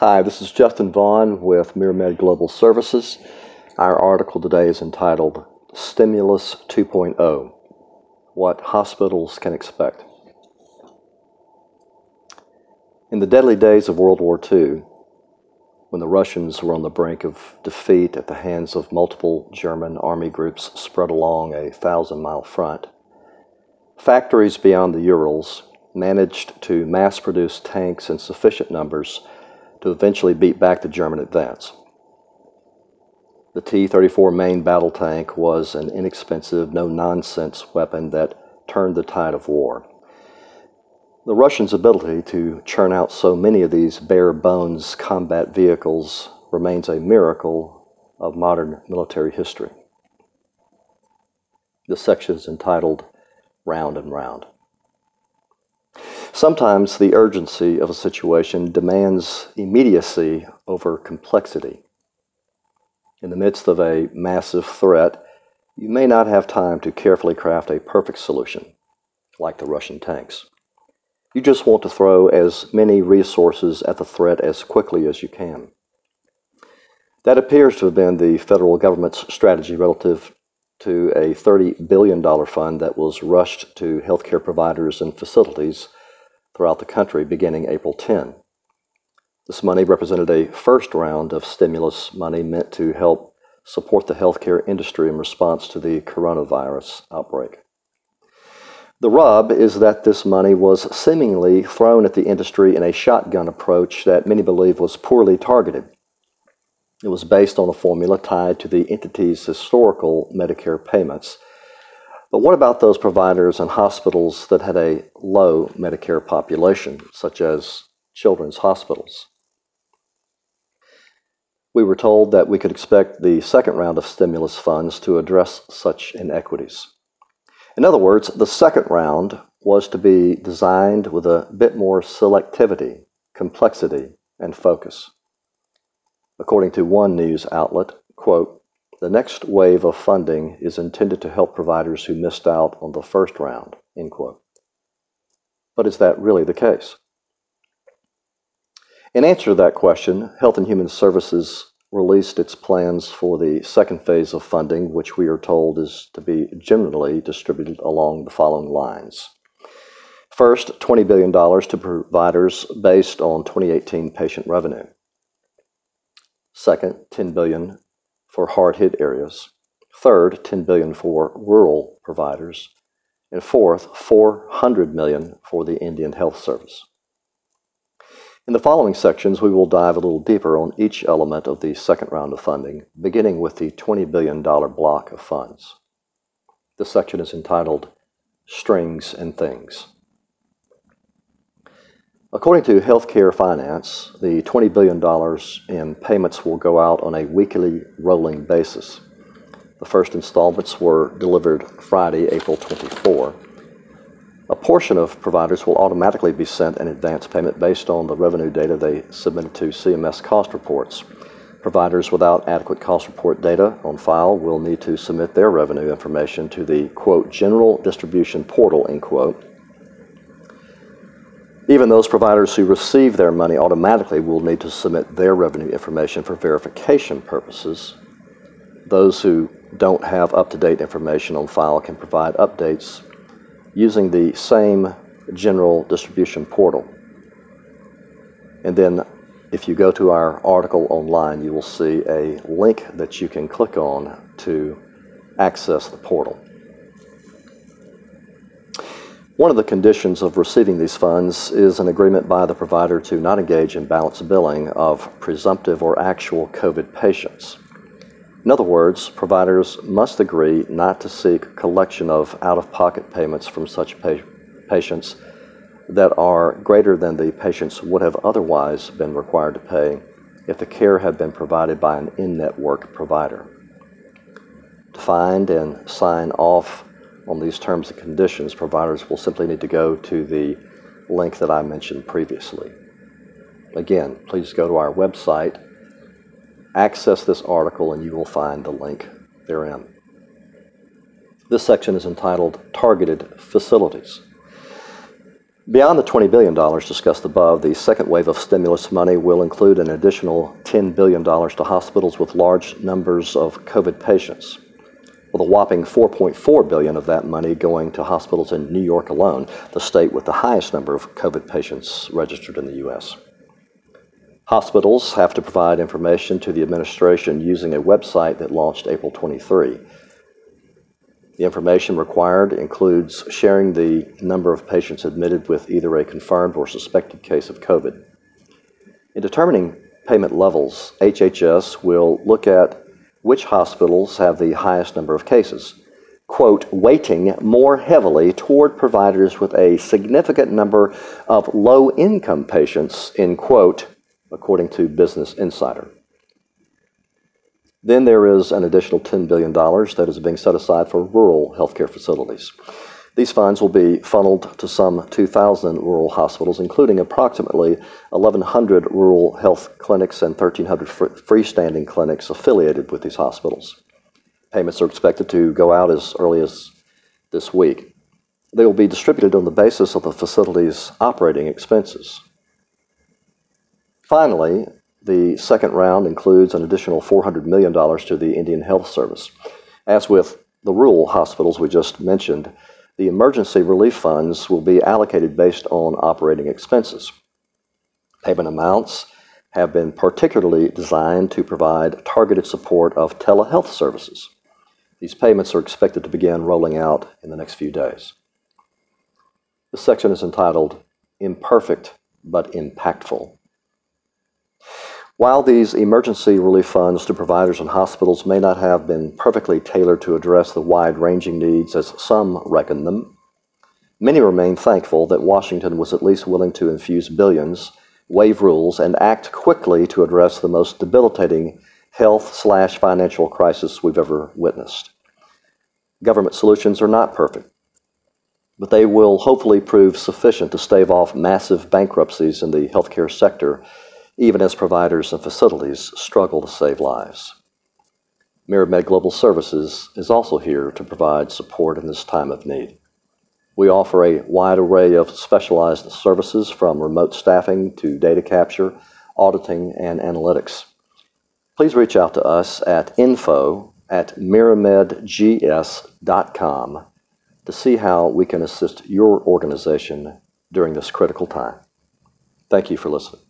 Hi, this is Justin Vaughn with Miramed Global Services. Our article today is entitled Stimulus 2.0 What Hospitals Can Expect. In the deadly days of World War II, when the Russians were on the brink of defeat at the hands of multiple German army groups spread along a thousand mile front, factories beyond the Urals managed to mass produce tanks in sufficient numbers to eventually beat back the German advance. The T 34 main battle tank was an inexpensive, no nonsense weapon that turned the tide of war. The Russians' ability to churn out so many of these bare bones combat vehicles remains a miracle of modern military history. This section is entitled Round and Round. Sometimes the urgency of a situation demands immediacy over complexity. In the midst of a massive threat, you may not have time to carefully craft a perfect solution, like the Russian tanks. You just want to throw as many resources at the threat as quickly as you can. That appears to have been the federal government's strategy relative to a $30 billion fund that was rushed to healthcare providers and facilities throughout the country beginning April 10. This money represented a first round of stimulus money meant to help support the healthcare industry in response to the coronavirus outbreak. The rub is that this money was seemingly thrown at the industry in a shotgun approach that many believe was poorly targeted. It was based on a formula tied to the entity's historical Medicare payments. But what about those providers and hospitals that had a low Medicare population, such as children's hospitals? We were told that we could expect the second round of stimulus funds to address such inequities. In other words, the second round was to be designed with a bit more selectivity, complexity, and focus. According to one news outlet, quote, the next wave of funding is intended to help providers who missed out on the first round, end quote. But is that really the case? In answer to that question, Health and Human Services released its plans for the second phase of funding, which we are told is to be generally distributed along the following lines. First, $20 billion to providers based on 2018 patient revenue. Second, $10 billion for hard-hit areas. Third, 10 billion for rural providers. And fourth, 400 million for the Indian Health Service. In the following sections, we will dive a little deeper on each element of the second round of funding, beginning with the $20 billion block of funds. This section is entitled Strings and Things. According to Healthcare Finance, the $20 billion in payments will go out on a weekly rolling basis. The first installments were delivered Friday, April 24. A portion of providers will automatically be sent an advance payment based on the revenue data they submitted to CMS cost reports. Providers without adequate cost report data on file will need to submit their revenue information to the quote general distribution portal end quote. Even those providers who receive their money automatically will need to submit their revenue information for verification purposes. Those who don't have up to date information on file can provide updates using the same general distribution portal. And then if you go to our article online, you will see a link that you can click on to access the portal. One of the conditions of receiving these funds is an agreement by the provider to not engage in balance billing of presumptive or actual COVID patients. In other words, providers must agree not to seek collection of out of pocket payments from such pa- patients that are greater than the patients would have otherwise been required to pay if the care had been provided by an in network provider. To find and sign off on these terms and conditions, providers will simply need to go to the link that I mentioned previously. Again, please go to our website access this article and you will find the link therein. This section is entitled Targeted Facilities. Beyond the $20 billion discussed above, the second wave of stimulus money will include an additional $10 billion to hospitals with large numbers of COVID patients, with a whopping 4.4 billion of that money going to hospitals in New York alone, the state with the highest number of COVID patients registered in the U.S. Hospitals have to provide information to the administration using a website that launched April 23. The information required includes sharing the number of patients admitted with either a confirmed or suspected case of COVID. In determining payment levels, HHS will look at which hospitals have the highest number of cases, quote, weighting more heavily toward providers with a significant number of low income patients, in quote, according to Business Insider. Then there is an additional $10 billion that is being set aside for rural healthcare facilities. These funds will be funneled to some 2,000 rural hospitals, including approximately 1,100 rural health clinics and 1,300 freestanding clinics affiliated with these hospitals. Payments are expected to go out as early as this week. They will be distributed on the basis of the facility's operating expenses. Finally, the second round includes an additional $400 million to the Indian Health Service. As with the rural hospitals we just mentioned, the emergency relief funds will be allocated based on operating expenses. Payment amounts have been particularly designed to provide targeted support of telehealth services. These payments are expected to begin rolling out in the next few days. The section is entitled Imperfect but Impactful. While these emergency relief funds to providers and hospitals may not have been perfectly tailored to address the wide ranging needs as some reckon them, many remain thankful that Washington was at least willing to infuse billions, waive rules, and act quickly to address the most debilitating health slash financial crisis we've ever witnessed. Government solutions are not perfect, but they will hopefully prove sufficient to stave off massive bankruptcies in the healthcare sector even as providers and facilities struggle to save lives. MiraMed Global Services is also here to provide support in this time of need. We offer a wide array of specialized services from remote staffing to data capture, auditing, and analytics. Please reach out to us at info at miramedgs.com to see how we can assist your organization during this critical time. Thank you for listening.